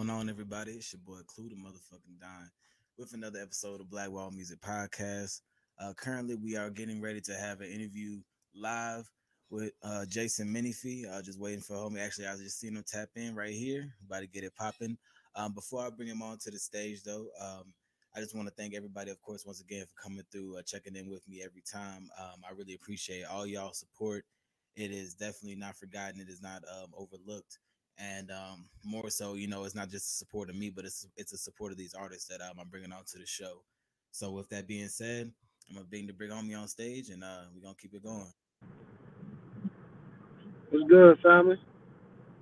going on, everybody? It's your boy Klue, the motherfucking Don, with another episode of Black Walk Music Podcast. Uh, currently, we are getting ready to have an interview live with uh, Jahson Minifee. Uh, just waiting for homie. Actually, I was just seen him tap in right here. About to get it popping. Um, before I bring him on to the stage, though, um, I just want to thank everybody, of course, once again for coming through, uh, checking in with me every time. Um, I really appreciate all y'all support. It is definitely not forgotten. It is not um, overlooked, and um, more so, you know, it's not just a support of me, but it's it's a support of these artists that um, I'm bringing onto the show. So, with that being said, I'm gonna bring the big homie on stage, and uh, we're gonna keep it going. What's good, family?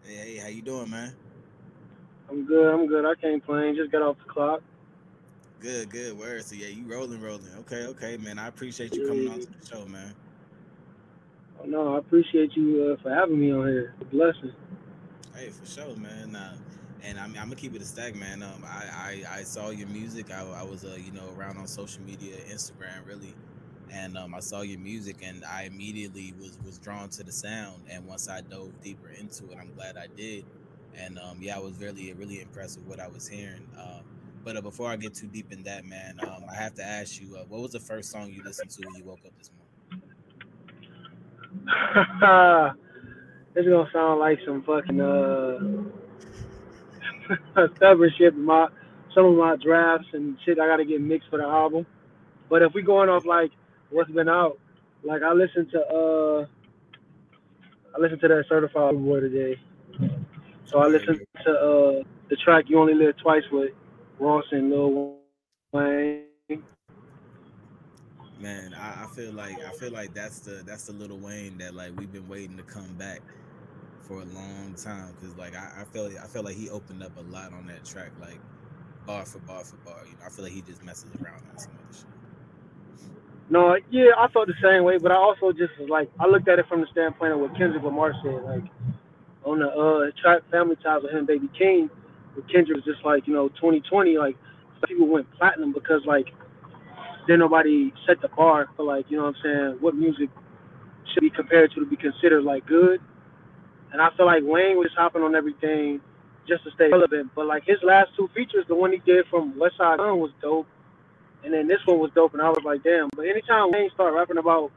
Hey, hey, how you doing, man? I'm good. I'm good. I can't complain. Just got off the clock. Good, good. Word. So yeah, you rolling, rolling. Okay, okay, man. I appreciate you coming on to the show, man. Oh, no, I appreciate you uh, for having me on here. A blessing. Hey, for sure, man. Uh, and I'm, I'm gonna keep it a stack, man. Um, I, I, I saw your music. I, I was, uh, you know, around on social media, Instagram, really, and um, I saw your music, and I immediately was was drawn to the sound. And once I dove deeper into it, I'm glad I did. And um, yeah, I was really, really impressed with what I was hearing. Um, but uh, before I get too deep in that, man, um, I have to ask you, uh, what was the first song you listened to when you woke up this morning? this is gonna sound like some fucking uh stubborn shit. My some of my drafts and shit I gotta get mixed for the album. But if we going off like what's been out, like I listened to uh I listened to that certified boy today. So I listened to uh the track "You Only Live Twice" with Ross and Lil Wayne. Man, I, I, feel like I feel like that's the that's the Lil Wayne that like we've been waiting to come back for a long time because like I, I feel I feel like he opened up a lot on that track like bar for bar for bar. You know, I feel like he just messes around on some other shit. No, yeah, I felt the same way, but I also just was like I looked at it from the standpoint of what Kendrick Lamar said, like on the uh track Family Ties with him, Baby Keem Kendrick was just like, you know, 2020, like people went platinum because like then nobody set the bar for like, you know what I'm saying, what music should be compared to to be considered like good. And I feel like Wayne was hopping on everything just to stay relevant. But like his last two features, the one he did from Westside Gunn was dope. And then this one was dope and I was like, damn. But anytime Wayne start rapping about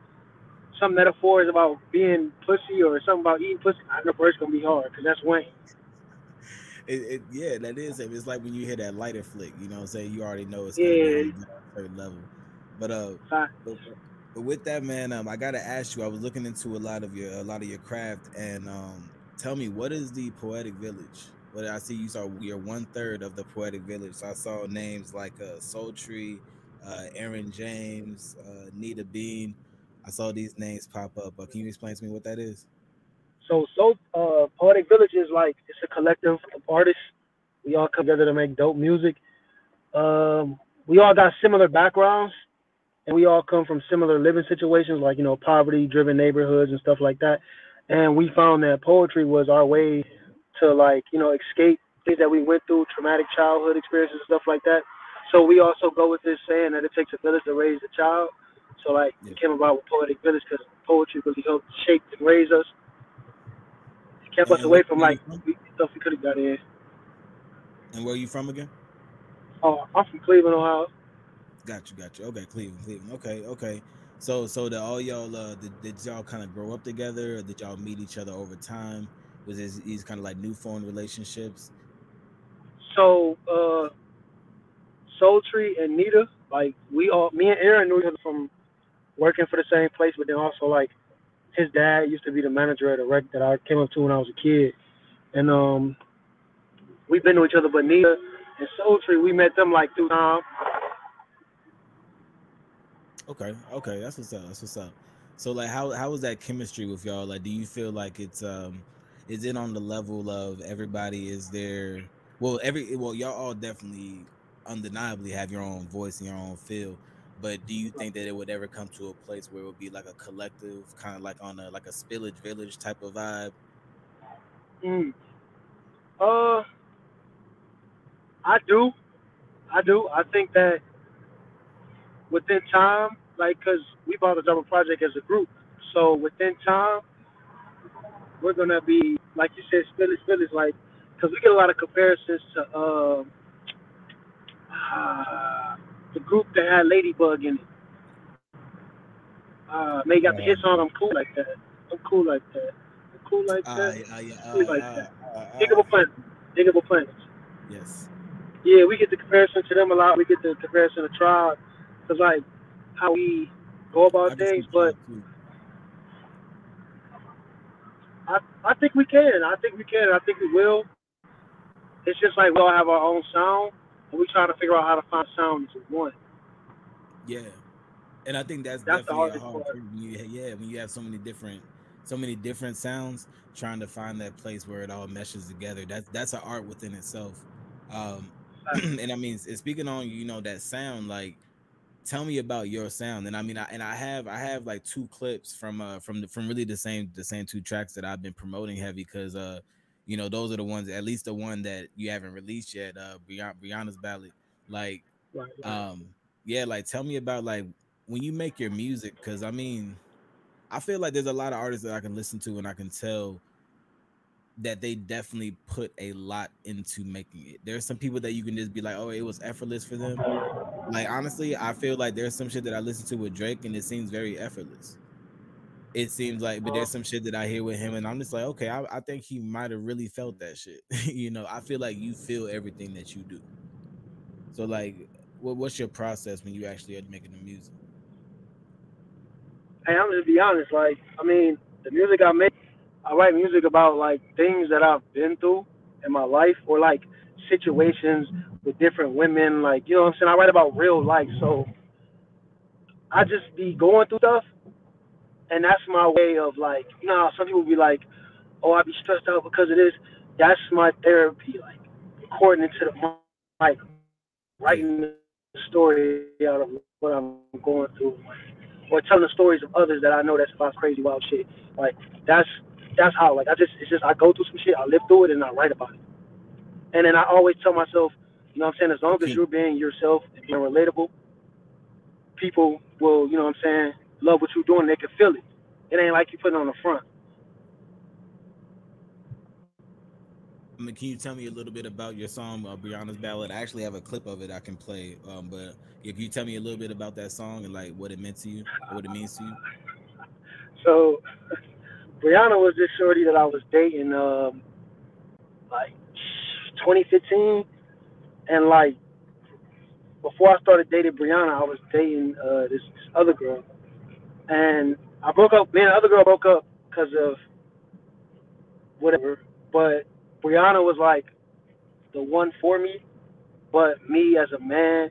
some metaphors about being pussy or something about eating pussy, I know it's gonna be hard because that's Wayne it, it, yeah, that is. It's like when you hear that lighter flick, you know what I'm saying? You already know it's yeah. be a certain level. But uh but, but, with that man, um I gotta ask you, I was looking into a lot of your a lot of your craft and um tell me what is the poetic village? What I see you saw you're one third of the poetic village. So I saw names like uh Sultry, uh Aaron James, uh Nita Bean. I saw these names pop up. But can you explain to me what that is? So, so uh, Poetic Village is like it's a collective of artists. We all come together to make dope music. Um, we all got similar backgrounds, and we all come from similar living situations, like you know, poverty-driven neighborhoods and stuff like that. And we found that poetry was our way to like you know escape things that we went through, traumatic childhood experiences, and stuff like that. So we also go with this saying that it takes a village to raise a child. So like yeah. it came about with Poetic Village because poetry really helped shape and raise us It kept and us away from like stuff we could have got in. And where are you from again? Oh, I'm from Cleveland, Ohio. Got you, got you. Okay, Cleveland, Cleveland. Okay, okay. So, so that all y'all uh, did, did y'all kind of grow up together, or did y'all meet each other over time? Was this, these kind of like new phone relationships? So, uh, Sultry and Nita, like we all, me and Aaron knew each other from working for the same place, but then also like his dad used to be the manager at a rec that I came up to when I was a kid, and um, we've been to each other. But Nita and Sultry, we met them like through Tom. Okay, okay, that's what's up. That's what's up. So like, how how was that chemistry with y'all? Like, do you feel like it's um, is it on the level of everybody is there? Well, every well, y'all all definitely undeniably have your own voice and your own feel but do you think that it would ever come to a place where it would be like a collective, kind of like on a like a spillage village type of vibe? Mm. Uh, I do, I do. I think that within time, like, cause we bought a double project as a group, so within time, we're gonna be like you said, spillage village, like, because we get a lot of comparisons to uh, uh, the group that had Ladybug in it. Uh, May got the hits on. "I'm Cool Like That." I'm cool like that. I'm cool like Uh, that. yeah, uh, yeah, Cool uh, like uh, that. uh, uh, Diggable Planets. Yes. Yeah, we get the comparison to them a lot. We get the comparison to Tribe, cause like how we go about things. But. I, I think we can. I think we can. I think we will. It's just like we all have our own sound, and we trying to figure out how to find sound as one. Yeah, and I think that's, That's the definitely a hardest hard part. you, yeah, when you have so many different, so many different sounds, trying to find that place where it all meshes together. That's that's an art within itself. Um, and I mean, speaking on you know that sound, like, tell me about your sound. And I mean, I and I have I have like two clips from uh from the from really the same the same two tracks that I've been promoting heavy because uh you know those are the ones at least the one that you haven't released yet uh Brianna, Brianna's ballad like Right, right. um yeah like tell me about like when you make your music because i mean i feel like there's a lot of artists that i can listen to and i can tell that they definitely put a lot into making it. There's some people that you can just be like oh it was effortless for them. Like honestly i feel like there's some shit that i listen to with drake and it seems very effortless. It seems like but there's some shit that i hear with him and i'm just like okay i, I think he might have really felt that shit. You know i feel like you feel everything that you do. So like what, what's your process when you actually are making the music? Hey, I'm just be honest. Like, I mean, the music I make, I write music about like things that I've been through in my life, or like situations with different women. Like, you know what I'm saying? I write about real life, so I just be going through stuff, and that's my way of like, you know, some people be like, "Oh, I be stressed out because of this." That's my therapy, like recording into the mic, writing the story out of what I'm going through or telling the stories of others that I know that's about crazy wild shit. Like that's that's how like I just it's just I go through some shit, I live through it and I write about it. And then I always tell myself, you know what I'm saying, as long as you're being yourself and being relatable, people will, you know what I'm saying, love what you're doing, they can feel it. It ain't like you putting on the front. I mean, can you tell me a little bit about your song, uh, Brianna's Ballad? I actually have a clip of it I can play. Um, but if you tell me a little bit about that song and like what it meant to you, what it means to you? So Brianna was this shorty that I was dating um like 2015 and like before I started dating Brianna, I was dating uh, this, this other girl, and I broke up. Me and the other girl broke up because of whatever. But Brianna was like the one for me. But me as a man,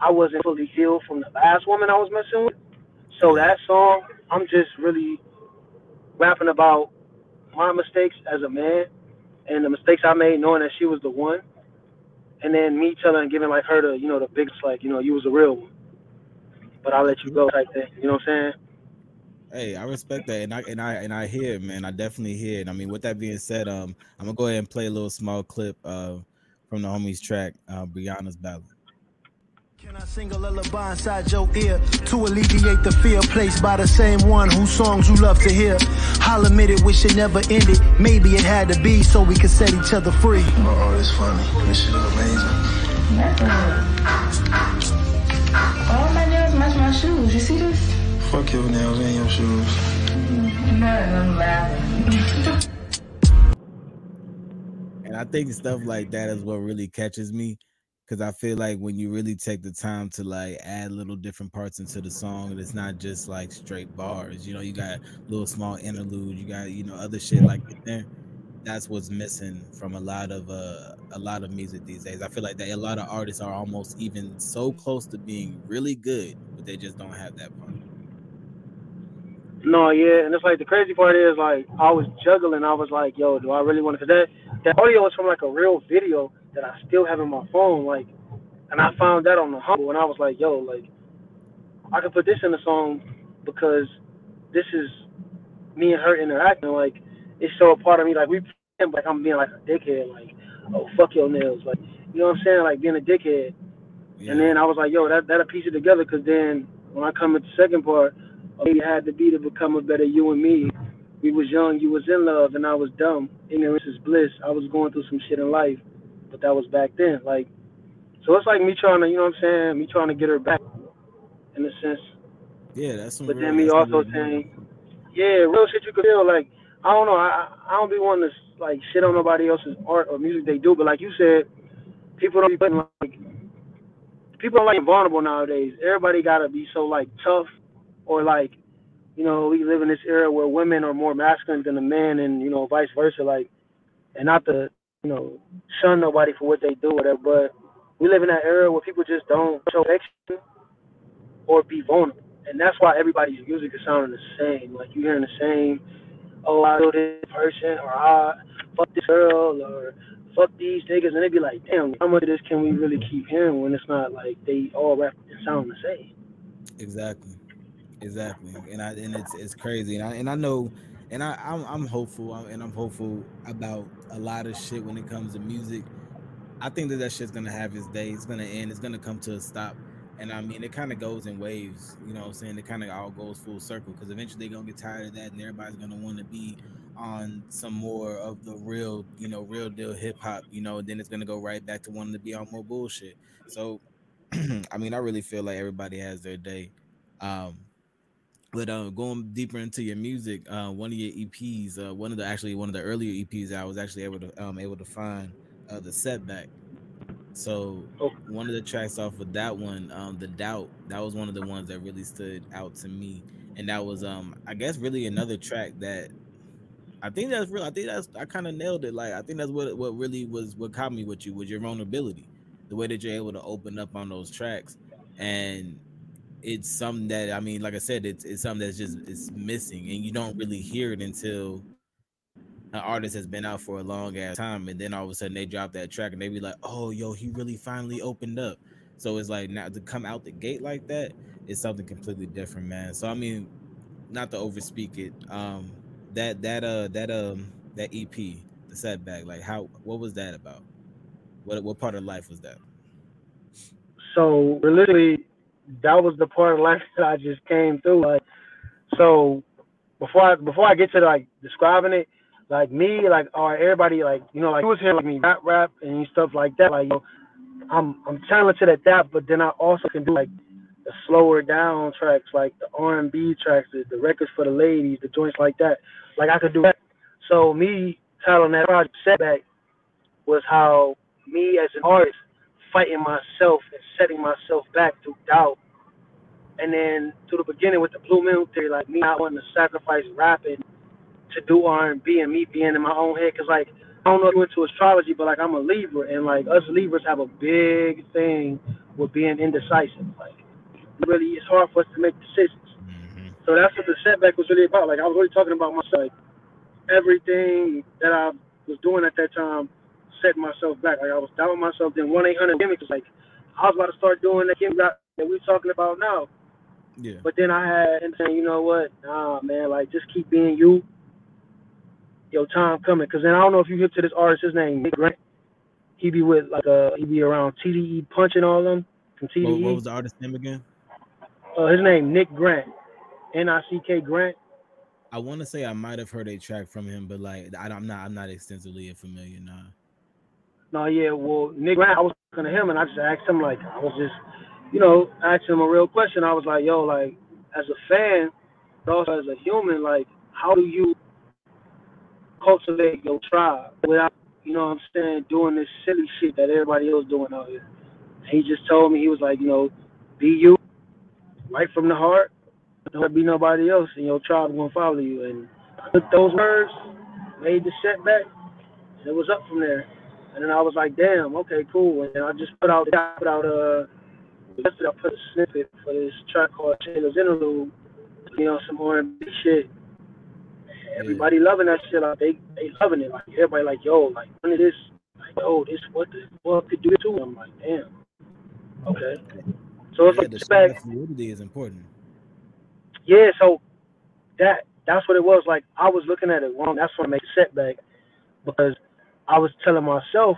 I wasn't fully healed from the last woman I was messing with. So that song, I'm just really rapping about my mistakes as a man and the mistakes I made knowing that she was the one. And then me telling, and giving like her the, you know, the biggest, like, you know, you was the real one. But I'll let you go type thing. You know what I'm saying? Hey, I respect that, and I and I and I hear it, man. I definitely hear it. I mean, with that being said, um, I'm gonna go ahead and play a little small clip uh from the homies track, uh, Brianna's Ballad. Can I sing a lullaby inside your ear to alleviate the fear placed by the same one whose songs you love to hear? I'll admit it, wish it never ended. Maybe it had to be so we could set each other free. Oh, it's funny. This shit is amazing. All my nails match my shoes. You see this? Fuck your nails and your shoes. No, I'm laughing. And I think stuff like that is what really catches me. Cause I feel like when you really take the time to like add little different parts into the song, and it's not just like straight bars. You know, you got little small interlude, you got you know other shit like there. That's what's missing from a lot of uh a lot of music these days. I feel like that a lot of artists are almost even so close to being really good, but they just don't have that part. No, yeah, and it's like the crazy part is like I was juggling. I was like, yo, do I really want to? That that audio is from like a real video that I still have in my phone. Like, and I found that on the humble, and I was like, yo, like I could put this in the song because this is me and her interacting. Like, it's so a part of me. Like we, pretend like I'm being like a dickhead. Like, oh fuck your nails. Like, you know what I'm saying? Like being a dickhead. Yeah. And then I was like, yo, that that'll piece it together. Cause then when I come at the second part, oh, it had to be to become a better you and me. we was young, you was in love, and I was dumb. Ignorance is bliss. I was going through some shit in life, but that was back then. Like, so it's like me trying to, you know what I'm saying? Me trying to get her back, in a sense. Yeah, that's some But then me also saying, yeah, real shit you could feel. Like, I don't know, I I don't be wanting to like shit on nobody else's art or music they do, but like you said, people don't be putting like people don't like vulnerable nowadays. Everybody gotta be so like tough or like, you know, we live in this era where women are more masculine than the men, and you know, vice versa. Like, and not to you know shun nobody for what they do, whatever, but we live in that era where people just don't show affection or be vulnerable, and that's why everybody's music is sounding the same. Like you're hearing the same, oh, I know this person, or I fuck this girl, or fuck these niggas, and they'd be like, damn, how much of this can we really keep hearing when it's not like they all rap and sound the same? Exactly, exactly, and I and it's it's crazy, and I and I know, and I I'm, I'm hopeful, I'm, and I'm hopeful about a lot of shit when it comes to music. I think that that shit's gonna have its day. It's gonna end. It's gonna come to a stop. And I mean, it kind of goes in waves. You know what I'm saying? It kind of all goes full circle because eventually they're gonna get tired of that, and everybody's gonna want to be on some more of the real, you know, real deal hip hop. You know, then it's gonna go right back to wanting to be on more bullshit. So, I mean, I really feel like everybody has their day. Um, but uh, going deeper into your music, uh, one of your EPs, uh, one of the actually one of the earlier EPs, I was actually able to um able to find uh, the setback. So Oh. one of the tracks off of that one, um, the doubt, that was one of the ones that really stood out to me, and that was um, I guess really another track that I think that's real. I think that's I kind of nailed it. Like I think that's what what really was what caught me with you was your vulnerability, the way that you're able to open up on those tracks, and it's something that I mean, like I said, it's it's something that's just it's missing, and you don't really hear it until an artist has been out for a long ass time, and then all of a sudden they drop that track, and they be like, "Oh, yo, he really finally opened up." So it's like now to come out the gate like that is something completely different, man. So I mean, not to overspeak it, um, that that uh that um that EP, the setback, like how what was that about? What what part of life was that? So we're literally, that was the part of life that I just came through. Like, so before I before I get to like describing it, like me, like or everybody, like you know, like you was hearing like me rap, rap, and stuff like that. Like, you know, I'm I'm talented at that, but then I also can do like the slower down tracks, like the R&B tracks, the, the records for the ladies, the joints like that. Like I could do that. So me titling that project setback was how me as an artist fighting myself and setting myself back through doubt. And then to the beginning with the Blue Military, like me not wanting to sacrifice rapping to do R&B and me being in my own head. Cause like, I don't know if you into astrology, but like I'm a Libra and like us Libras have a big thing with being indecisive. Like really, it's hard for us to make decisions. Mm-hmm. So that's what the setback was really about. Like I was really talking about myself. Like, everything that I was doing at that time, setting myself back. Like I was doubting myself. Then one eight hundred gimmicks like I was about to start doing the gimmick that we're talking about now. Yeah. But then I had and saying, you know what? Nah, man, like just keep being you. Your time coming. Cause then I don't know if you hip to this artist. His name Nick Grant. He be with like uh he be around TDE punching all of them from TDE. What, what was the artist name again? uh, his name Nick Grant, N I C K Grant. I want to say I might have heard a track from him, but like I, I'm not I'm not extensively familiar now. No, yeah, well, Nick Grant, I was talking to him and I just asked him, like, I was just, you know, asking him a real question. I was like, yo, like, as a fan, but also as a human, like, how do you cultivate your tribe without, you know what I'm saying, doing this silly shit that everybody else doing out here? He just told me, he was like, you know, be you, right from the heart. Don't be nobody else, and your tribe gonna follow you. And I took those words, made the setback, and it was up from there. And then I was like, damn, okay, cool. And I just put out, I put out uh, yesterday I put a snippet for this track called Taylor's Interlude. You know, some R&B shit. Everybody loving that shit. Like they, they loving it. Like everybody, like yo, like none of this, like yo, this what the what could do it to? I'm like, damn. Okay. So it's Yeah, like the share fluidity is important. Yeah, so that that's what it was. Like I was looking at it wrong. That's what made setback because I was telling myself,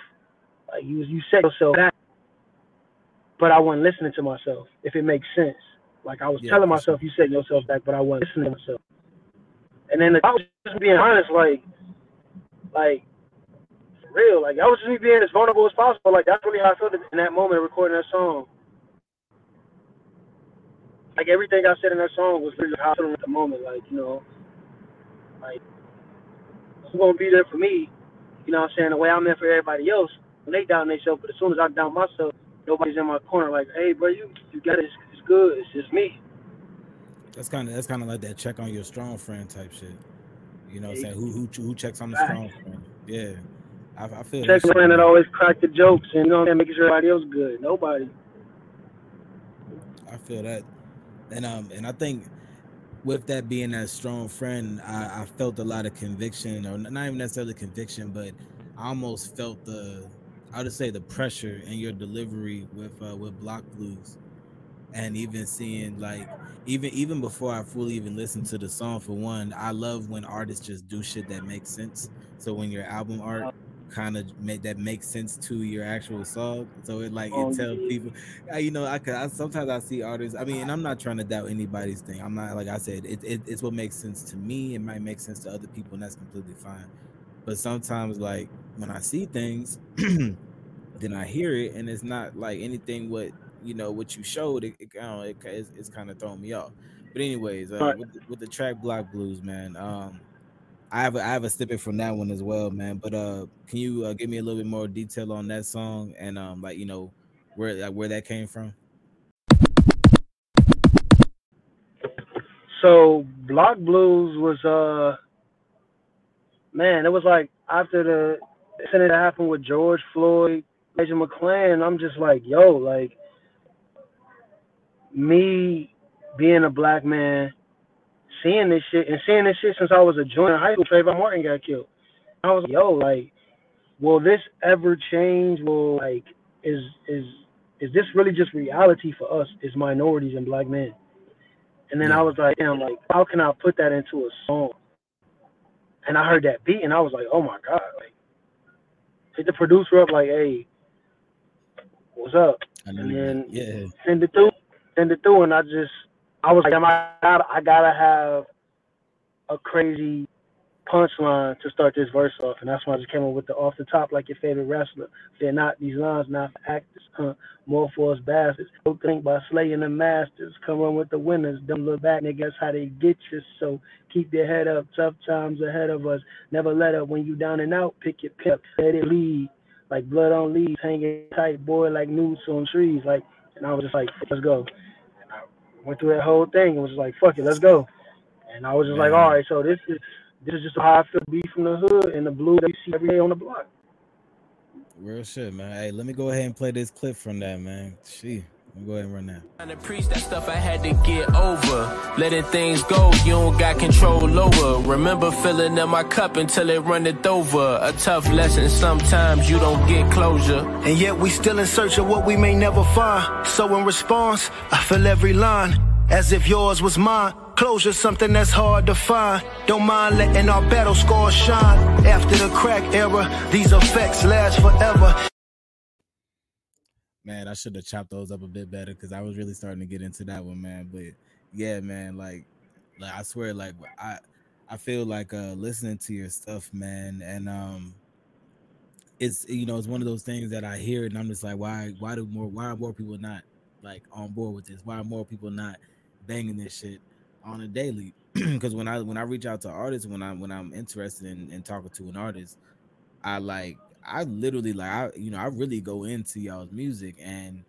like you you set yourself back, but I wasn't listening to myself. If it makes sense, like I was Yeah, telling myself, you set yourself back, but I wasn't listening to myself. And then I was just being honest, like, like, for real, like I was just being as vulnerable as possible. Like that's really how I felt in that moment recording that song. Like everything I said in that song was really how I felt at the moment. Like you know, like who's gonna be there for me? You know what I'm saying? The way I'm there for everybody else when they down themselves. But as soon as I down myself, nobody's in my corner. Like, hey, bro, you you got it. It's, it's good. It's just me. That's kind of that's kind of like that check on your strong friend type shit. You know, what I'm saying who who who checks on the strong friend? Yeah, I, I feel. Check friend that always crack the jokes and you know, making sure everybody else good. Nobody. I feel that, and um, and I think with that being that strong friend, I, I felt a lot of conviction, or not even necessarily conviction, but I almost felt the, I would say the pressure and your delivery with uh, with Block Blues, and even seeing like even even before I fully even listened to the song. For one, I love when artists just do shit that makes sense. So when your album art kind of make that makes sense to your actual song. So it like Oh, it tells yeah. people, you know, I, could, I sometimes I see artists. I mean, and I'm not trying to doubt anybody's thing. I'm not like I said, it, it it's what makes sense to me. It might make sense to other people, and that's completely fine. But sometimes, like when I see things, then I hear it, and it's not like anything what you know what you showed. It, it, know, it it's, it's kind of throwing me off. But anyways, uh, Right. with, the, with the track Block Blues, man. Um, I have a, I have a snippet from that one as well, man. But uh, can you uh, give me a little bit more detail on that song and um, like you know where like, where that came from? So Block Blues was uh man, it was like after the incident that happened with George Floyd, Elijah McClain, I'm just like, yo, like me being a black man, seeing this shit and seeing this shit since I was a junior in high school, Trayvon Martin got killed. I was like, yo, like, will this ever change? Will like is is is this really just reality for us as minorities and black men? And then I was like, damn, like, how can I put that into a song? And I heard that beat, and I was like, oh my god, like, hit the producer up, like, hey, what's up? And then yeah, send it through, send it through, and I just, I was like, damn, I gotta, I gotta have a crazy punchline to start this verse off, and that's why I just came up with the off the top like your favorite wrestler. They're not these lines, not for actors, huh? More for us bastards. Don't think by slaying the masters. Come on with the winners. Don't look back, niggas. How they get you. So keep your head up. Tough times ahead of us. Never let up when you down and out. Pick your pip. Let it lead. Like blood on leaves, hanging tight, boy, like newts on trees. Like, and I was just like, let's go. And I went through that whole thing and was just like, fuck it, let's go. And I was just like, all right, so this is this is just how I feel to be from the hood and the blue that you see every day on the block. real shit, man. Hey, let me go ahead and play this clip from that, man. She, let me go ahead and run that. Trying to preach that stuff I had to get over. Letting things go, you don't got control over. Remember filling up my cup until it runneth over. A tough lesson, sometimes you don't get closure. And yet we still in search of what we may never find. So in response, I feel every line as if yours was mine. Closure, something that's hard to find. Don't mind letting our battle scars shine. After the crack era, these effects last forever. Man, I should have chopped those up a bit better because I was really starting to get into that one, man. But yeah, man, like, like I swear, like I, I feel like uh listening to your stuff, man, and um, it's you know it's one of those things that I hear and I'm just like, why, why do more, why are more people not like on board with this? Why are more people not banging this shit on a daily? Because when I when I reach out to artists, when I when I'm interested in, in talking to an artist, I like I literally like I you know I really go into y'all's music and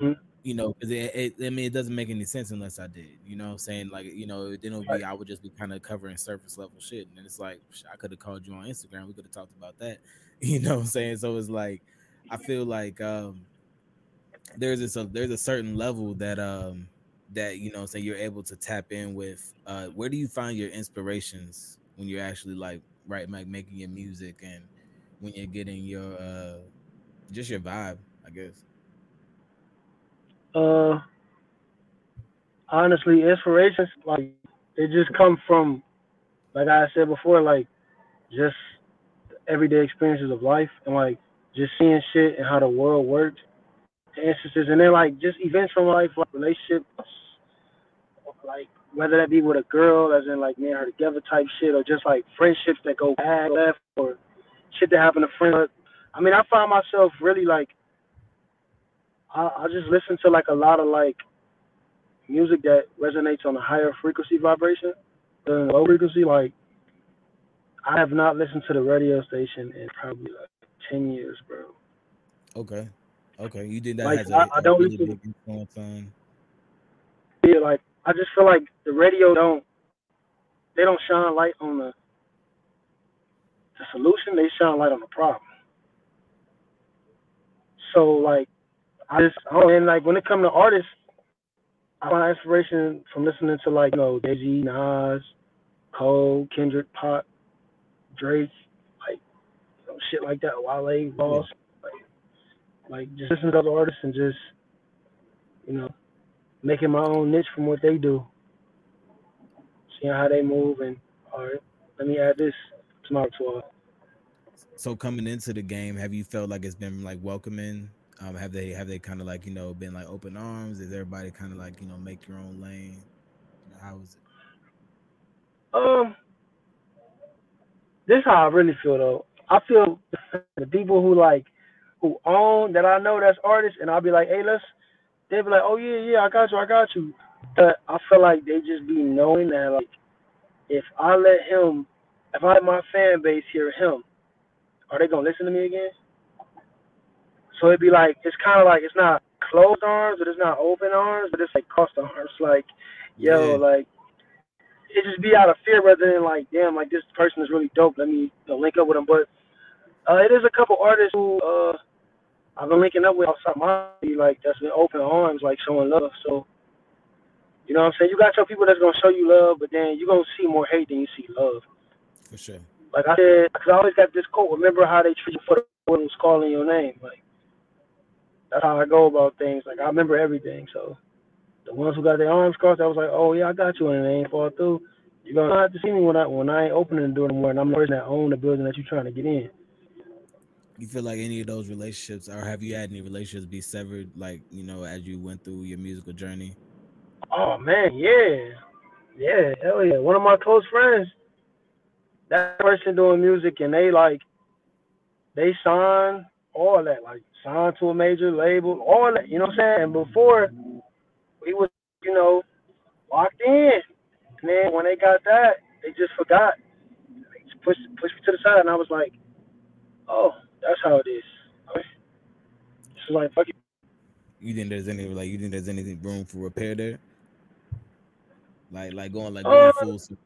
Mhm. you know it, it I mean it doesn't make any sense unless I did you know what I'm saying like you know then it'll be I would just be kind of covering surface level shit and it's like I could have called you on Instagram we could have talked about that you know what I'm saying so it's like I feel like um there's this a there's a certain level that um that you know say you're able to tap in with uh where do you find your inspirations when you're actually like right like making your music and when you're getting your uh just your vibe i guess? Uh, honestly, inspirations like they just come from, like I said before, like just everyday experiences of life and like just seeing shit and how the world works, instances, and then like just events from life, like relationships, like whether that be with a girl, as in like me and her together type shit, or just like friendships that go bad left, or shit that happened to friends. I mean, I find myself really like I, I just listen to like a lot of like music that resonates on a higher frequency vibration than low frequency. Like I have not listened to the radio station in probably like ten years, bro. Okay. Okay. You did that Like, has I- a, I a don't really listen- influence on Yeah, like I just feel like the radio don't they don't shine light on the the solution, they shine light on the problem. So like I just oh and like when it comes to artists, I find inspiration from listening to like, you know, Jay Z, Nas, Cole, Kendrick, Pop, Drake, like you know, shit like that, Wale, Boss, like like just listen to other artists and just you know, making my own niche from what they do. Seeing how they move and all right, let me add this to my repertoire. so coming into the game, have you felt like it's been like welcoming? Um, have they have they kind of like you know been like open arms? Is everybody kind of like you know make your own lane? How is it? Um, this is how I really feel though. I feel the people who like who own that I know that's artists, and I'll be like, hey, let's. They be like, oh yeah, yeah, I got you, I got you. But I feel like they just be knowing that like, if I let him, if I let my fan base hear him, are they gonna listen to me again? So it'd be like it's kind of like it's not closed arms, but it's not open arms, but it's like crossed arms. Like, yo, Yeah. like it just be out of fear rather than like, damn, like this person is really dope. Let me you know, link up with them. But uh, it is a couple artists who uh, I've been linking up with outside my like that's been open arms, like showing love. So you know what I'm saying? You got your people that's gonna show you love, but then you're gonna see more hate than you see love. For sure. Like I said, because I always got this quote. Remember how they treat you for the one who's calling your name. Like that's how I go about things. Like I remember everything. So the ones who got their arms crossed, I was like, oh yeah, I got you, and they ain't fall through. You're gonna have to see me when I when I ain't opening the door anymore, and I'm the person that own the building that you're trying to get in. You feel like any of those relationships, or have you had any relationships be severed, like you know, as you went through your musical journey? Oh man, yeah, yeah, hell yeah. One of my close friends, that person doing music, and they like, they signed all that, like signed to a major label, all that. You know what I'm saying? And before, we was, you know, locked in. And then when they got that, they just forgot. They just pushed pushed me to the side, and I was like, oh, that's how it is. It's like fuck it. You think there's any like you think there's anything room for repair there? Like like going like Uh, full shit.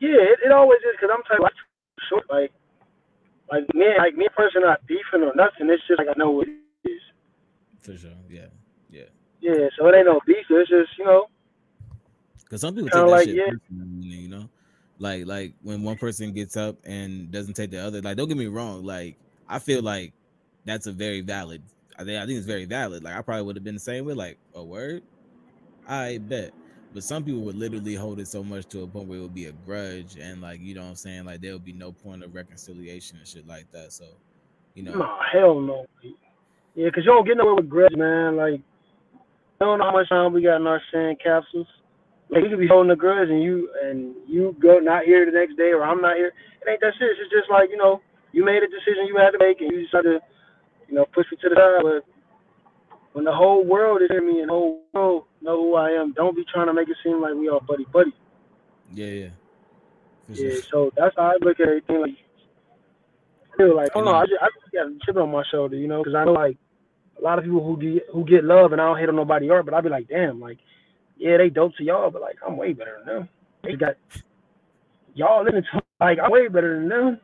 Yeah, it, it always is because I'm type like short like like me like me person not beefing or nothing. It's just like I know what it is. For sure. Yeah. Yeah. Yeah, so it ain't no beef. It's just you know. Because some people take that like, shit yeah. you know. Like like when one person gets up and doesn't take the other. Like don't get me wrong. Like I feel like that's a very valid. I think I think it's very valid. Like I probably would have been the same way. Like a word, I bet. But some people would literally hold it so much to a point where it would be a grudge, and like you know what I'm saying. Like there would be no point of reconciliation and shit like that. So, you know, No, hell no. Yeah, because you don't get nowhere with grudge, man. Like, I don't know how much time we got in our sand capsules. Like, you could be holding a grudge and you and you go not here the next day or I'm not here. It ain't that serious. It's just like, you know, you made a decision you had to make and you decided to, you know, push me to the side. But when the whole world is hearing me and the whole world know who I am, don't be trying to make it seem like we all buddy buddy. yeah, yeah. Yeah, so that's how I look at everything. Like, I feel like, I don't I just, I just got a chip on my shoulder, you know, because I know like a lot of people who get who get love, and I don't hate on nobody art, but I'd be like, damn, like, yeah, they dope to y'all, but like, I'm way better than them. They got y'all listen to like I'm way better than them.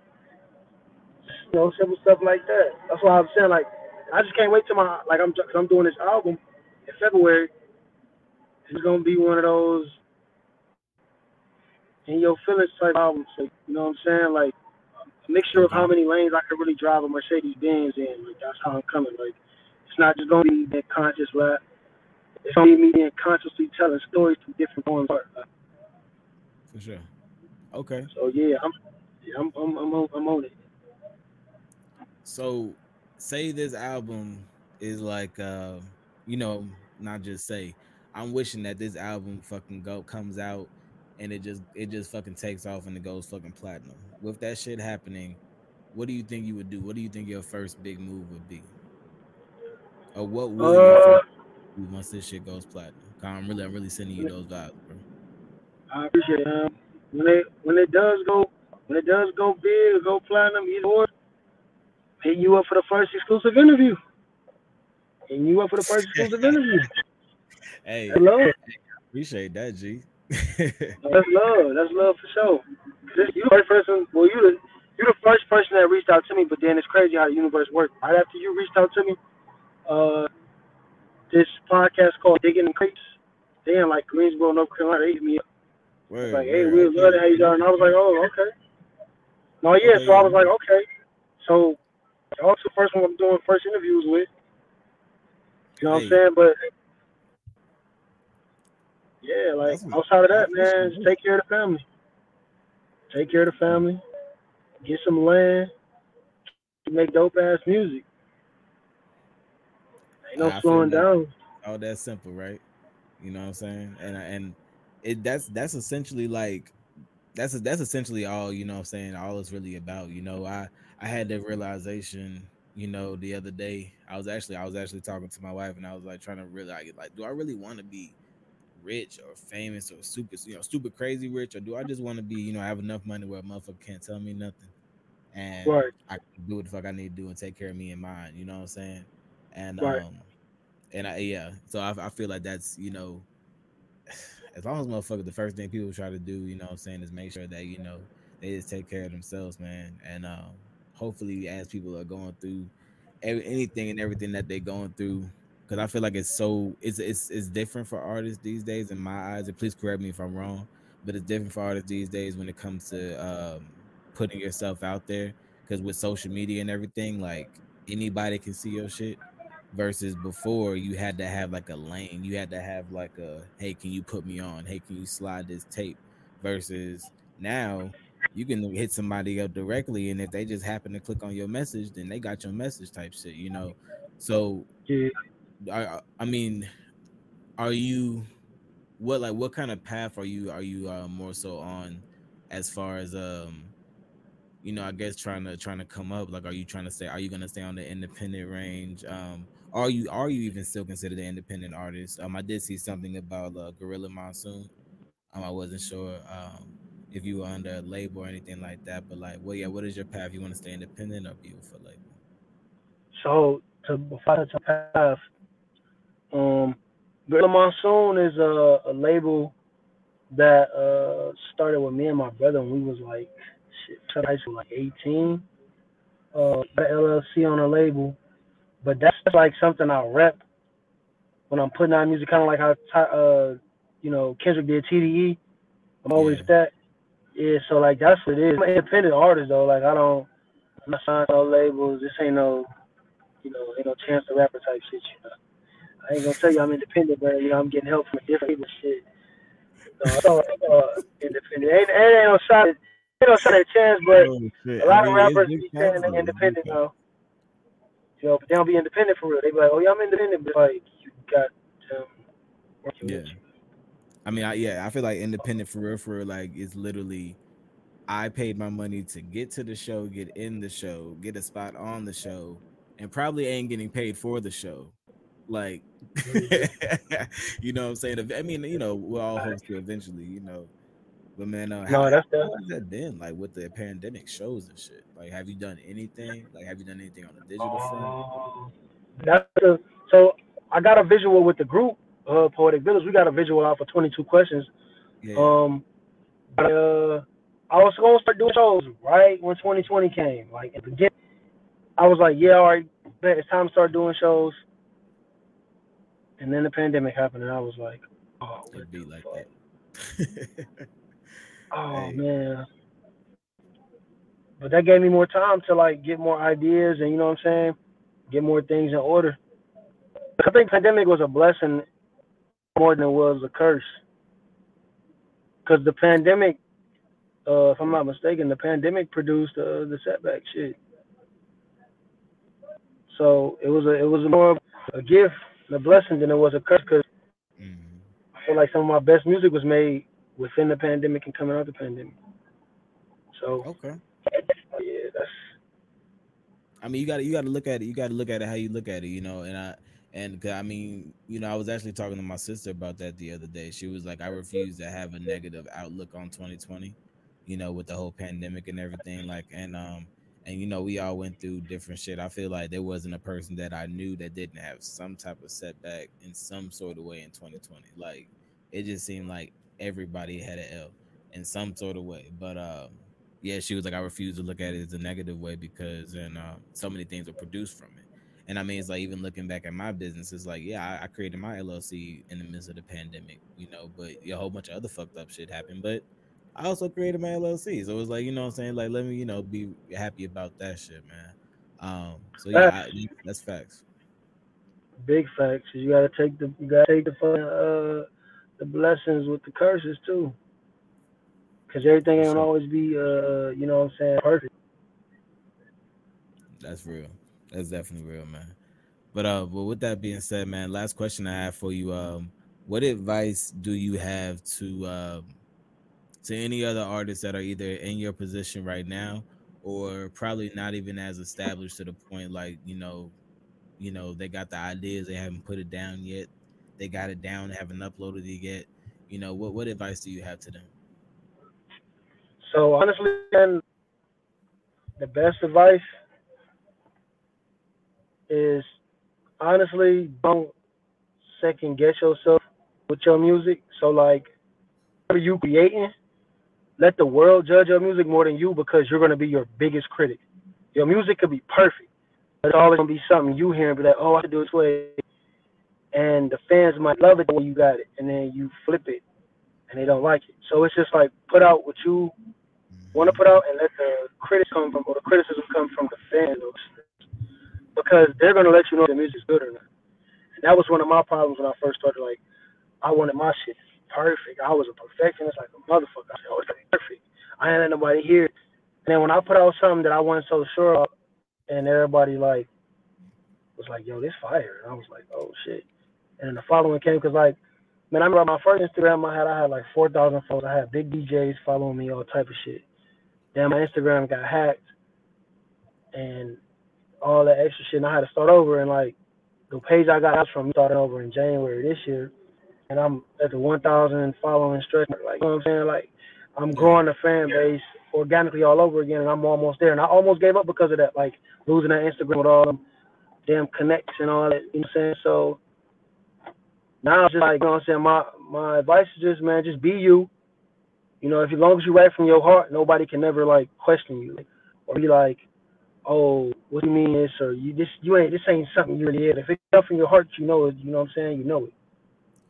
You know, simple stuff like that. That's why I'm saying like, I just can't wait till my like I'm cause I'm doing this album in February. It's gonna be one of those in your feelings type albums. Like, you know what I'm saying? Like a mixture of how many lanes I could really drive a Mercedes Benz in. Like that's how I'm coming. Like it's not just gonna be that conscious rap. It's gonna me being consciously telling stories to different forms. of art. For sure. Okay. So yeah, I'm yeah, I'm I'm I'm on, I'm on it. So say this album is like uh you know, not just say I'm wishing that this album fucking go comes out and it just it just fucking takes off and it goes fucking platinum. With that shit happening, what do you think you would do? What do you think your first big move would be? Or what you Uh, once this shit goes platinum? I'm really I'm really sending you those vibes, bro. I appreciate it. Um, when it when it does go when it does go big or go platinum, either or, hit you up for the first exclusive interview. Hitting you up for the first exclusive interview. Hey, love. appreciate that, G. That's love. That's love for sure. You the first person. Well, you the you the first person that reached out to me. But then it's crazy how the universe works. Right after you reached out to me, uh, this podcast called Digging in Crates. They in like Greensboro, North Carolina. They hit me up. Word, like, hey, we love how you. And I was like, oh, okay. No, yeah. So I was like, okay. So the first one I'm doing first interviews with. You know what I'm saying? But yeah, like outside of that, man, just take care of the family. Take care of the family. Get some land. Make dope ass music. Ain't no I slowing down. all that simple, right? You know what I'm saying? And and it that's that's essentially like that's that's essentially all you know what I'm saying all it's really about. You know, I I had that realization, you know, the other day. I was actually I was actually talking to my wife and I was like trying to really like, like do I really want to be rich or famous or super you know super crazy rich or do I just want to be you know I have enough money where a motherfucker can't tell me nothing and Right. I can do what the fuck I need to do and take care of me and mine. You know what I'm saying? And Right. um, and I yeah, so I, I feel like that's you know, as long as motherfucker, the first thing people try to do, you know, what I'm saying, is make sure that you know they just take care of themselves, man. And um, hopefully, as people are going through every, anything and everything that they're going through, because I feel like it's so it's it's it's different for artists these days in my eyes. And please correct me if I'm wrong, but it's different for artists these days when it comes to um, putting yourself out there. Because with social media and everything, like anybody can see your shit versus before you had to have like a lane. You had to have like a hey can you put me on? Hey can you slide this tape? Versus now you can hit somebody up directly and if they just happen to click on your message then they got your message type shit you know? So Yeah. I, I mean are you what like what kind of path are you are you uh, more so on as far as um you know i guess trying to trying to come up? Like are you trying to say are you going to stay on the independent range? Um are you are you even still considered an independent artist? Um i did see something about uh, gorilla monsoon. Um i wasn't sure um if you were under a label or anything like that but like well yeah what is your path? You want to stay independent or be with a label? So to touch on path, um, Gorilla Monsoon is a, a label that uh started with me and my brother when we was like shit, high school like 18. Uh, LLC on a label, but that's like something I'll rep when I'm putting out music, kind of like how uh you know Kendrick did TDE. I'm always Yeah. that. Yeah, so like that's what it is. I'm an independent artist though. Like I don't, I'm not signed to no labels. This ain't no you know, ain't no Chance the Rapper type shit, you know. I ain't gonna tell you I'm independent, but you know, I'm getting help from different people shit. All uh, independent. Ain't, ain't, ain't no shot ain't no shot at chance, but Oh, a lot of rappers be saying they're independent though. You know, but they don't be independent for real. They be like, oh yeah, I'm independent, but like you got them working Yeah. with you. I mean, I, yeah, I feel like independent for real, for real, like it's literally, I paid my money to get to the show, get in the show, get a spot on the show, and probably ain't getting paid for the show. Like, mm-hmm. you know what I'm saying? I mean, you know, we'll all hope to eventually, you know. But man, uh, No, how, that's how the has that been like with the pandemic shows and shit? Like, have you done anything? Like, have you done anything on the digital front? Um, that's the so I got a visual with the group, uh, Poetic Village. We got a visual out for 22 questions. Yeah, Um, but, uh, I was gonna start doing shows right when 2020 came. Like at the beginning, I was like, yeah, all right, bet it's time to start doing shows. And then the pandemic happened, and I was like, oh, what it'd be like fuck? that. Oh Hey. man. But that gave me more time to like get more ideas and you know what I'm saying, get more things in order. I think pandemic was a blessing more than it was a curse. Cause the pandemic, uh, if I'm not mistaken, the pandemic produced uh, the setback shit. So it was a it was more of a gift, and a blessing than it was a curse. Cause Mhm. feel like some of my best music was made within the pandemic and coming out the pandemic. So Okay. yeah, that's I mean, you got to you got to look at it. You got to look at it how you look at it, you know. And I and I mean, you know, I was actually talking to my sister about that the other day. She was like, I refuse to have a negative outlook on 2020, you know, with the whole pandemic and everything. Like, and um, and you know, we all went through different shit. I feel like there wasn't a person that I knew that didn't have some type of setback in some sort of way in 2020. Like, it just seemed like everybody had an L in some sort of way. But um, yeah, she was like, I refuse to look at it as a negative way because and um, so many things were produced from it. And I mean, it's like even looking back at my business, it's like, yeah, I, I created my LLC in the midst of the pandemic, you know, but a whole bunch of other fucked up shit happened. But I also created my LLC, so it was like, you know, what I'm saying, like, let me, you know, be happy about that shit, man. Um, so yeah, I, that's facts. big facts. You gotta take the you gotta take the fucking uh the blessings with the curses too. Cause everything ain't gonna always be uh you know what I'm saying perfect. That's real. That's definitely real, man. But uh, but with that being said, man, last question I have for you. Um, what advice do you have to um to any other artists that are either in your position right now or probably not even as established to the point like you know, you know, they got the ideas, they haven't put it down yet. They got it down, haven't uploaded it yet. You know, what what advice do you have to them? So honestly, man, the best advice is honestly don't second guess yourself with your music. So like, whatever you creating, let the world judge your music more than you because you're gonna be your biggest critic. Your music could be perfect, but it's always gonna be something you hear and be like, oh, I should do it this way, and the fans might love it way you got it, and then you flip it, and they don't like it. So it's just like put out what you want to put out and let the critics come from or the criticism come from the fans because they're gonna let you know if the music's good or not. And that was one of my problems when I first started. Like, I wanted my shit perfect. I was a perfectionist, like a motherfucker. I said, "Oh, it's perfect." I ain't let nobody hear. And then when I put out something that I wasn't so sure of, and everybody like was like, "Yo, this fire," and I was like, "Oh shit." And the following came because like, man, I remember my first Instagram I had, I had like four thousand followers. I had big DJs following me, all type of shit. Then my Instagram got hacked, and all that extra shit. And I had to start over. And like the page I got out from started over in January this year, and I'm at the 1,000 following stretch. Like you know what I'm saying? Like I'm growing the fan base organically all over again, and I'm almost there. And I almost gave up because of that, like losing that Instagram with all them damn connects and all that. You know what I'm saying? So now it's just like you know what I'm saying. My my advice is just man, just be you. You know, if as long as you write from your heart, nobody can never like question you or be like, "Oh, what do you mean this?" or "You this you ain't this ain't something you really is." If it's stuff from your heart, you know it. You know what I'm saying? You know it.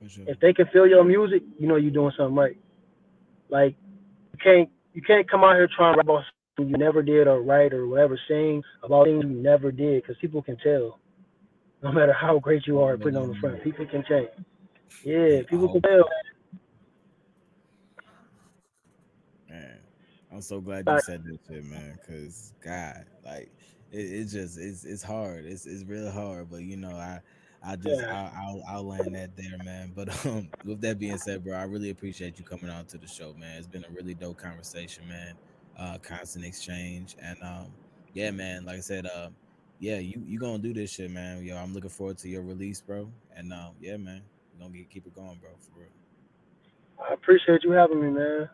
Sure. If they can feel your music, you know you're doing something right. Like you can't you can't come out here trying to rap about something you never did or write or whatever, sing about things you never did, because people can tell. No matter how great you are at putting on the front, people can change. Yeah, people can tell. Man, I'm so glad you said that shit, man. Cause God, like, it, it's just it's it's hard. It's it's real hard. But you know, I I just Yeah. I'll, I'll I'll land that there, man. But um, with that being said, bro, I really appreciate you coming on to the show, man. It's been a really dope conversation, man. Uh, constant exchange, and um, yeah, man. Like I said, uh, yeah, you you gonna do this shit, man. Yo, I'm looking forward to your release, bro. And um, yeah, man, we gonna get, keep it going, bro, for real. I appreciate you having me, man.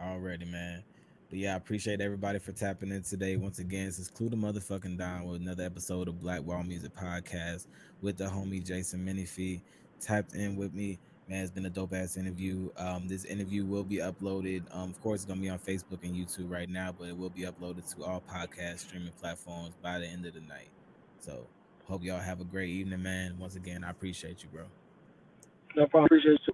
Already, man. But yeah, I appreciate everybody for tapping in today. Once again, this is Klue the motherfucking Don with another episode of Black Walk Music Podcast with the homie Jahson Minifee. Tapped in with me. Man, it's been a dope ass interview. Um, this interview will be uploaded. Um, of course, it's gonna be on Facebook and YouTube right now, but it will be uploaded to all podcast streaming platforms by the end of the night. So hope y'all have a great evening, man. Once again, I appreciate you, bro. No problem. Appreciate you.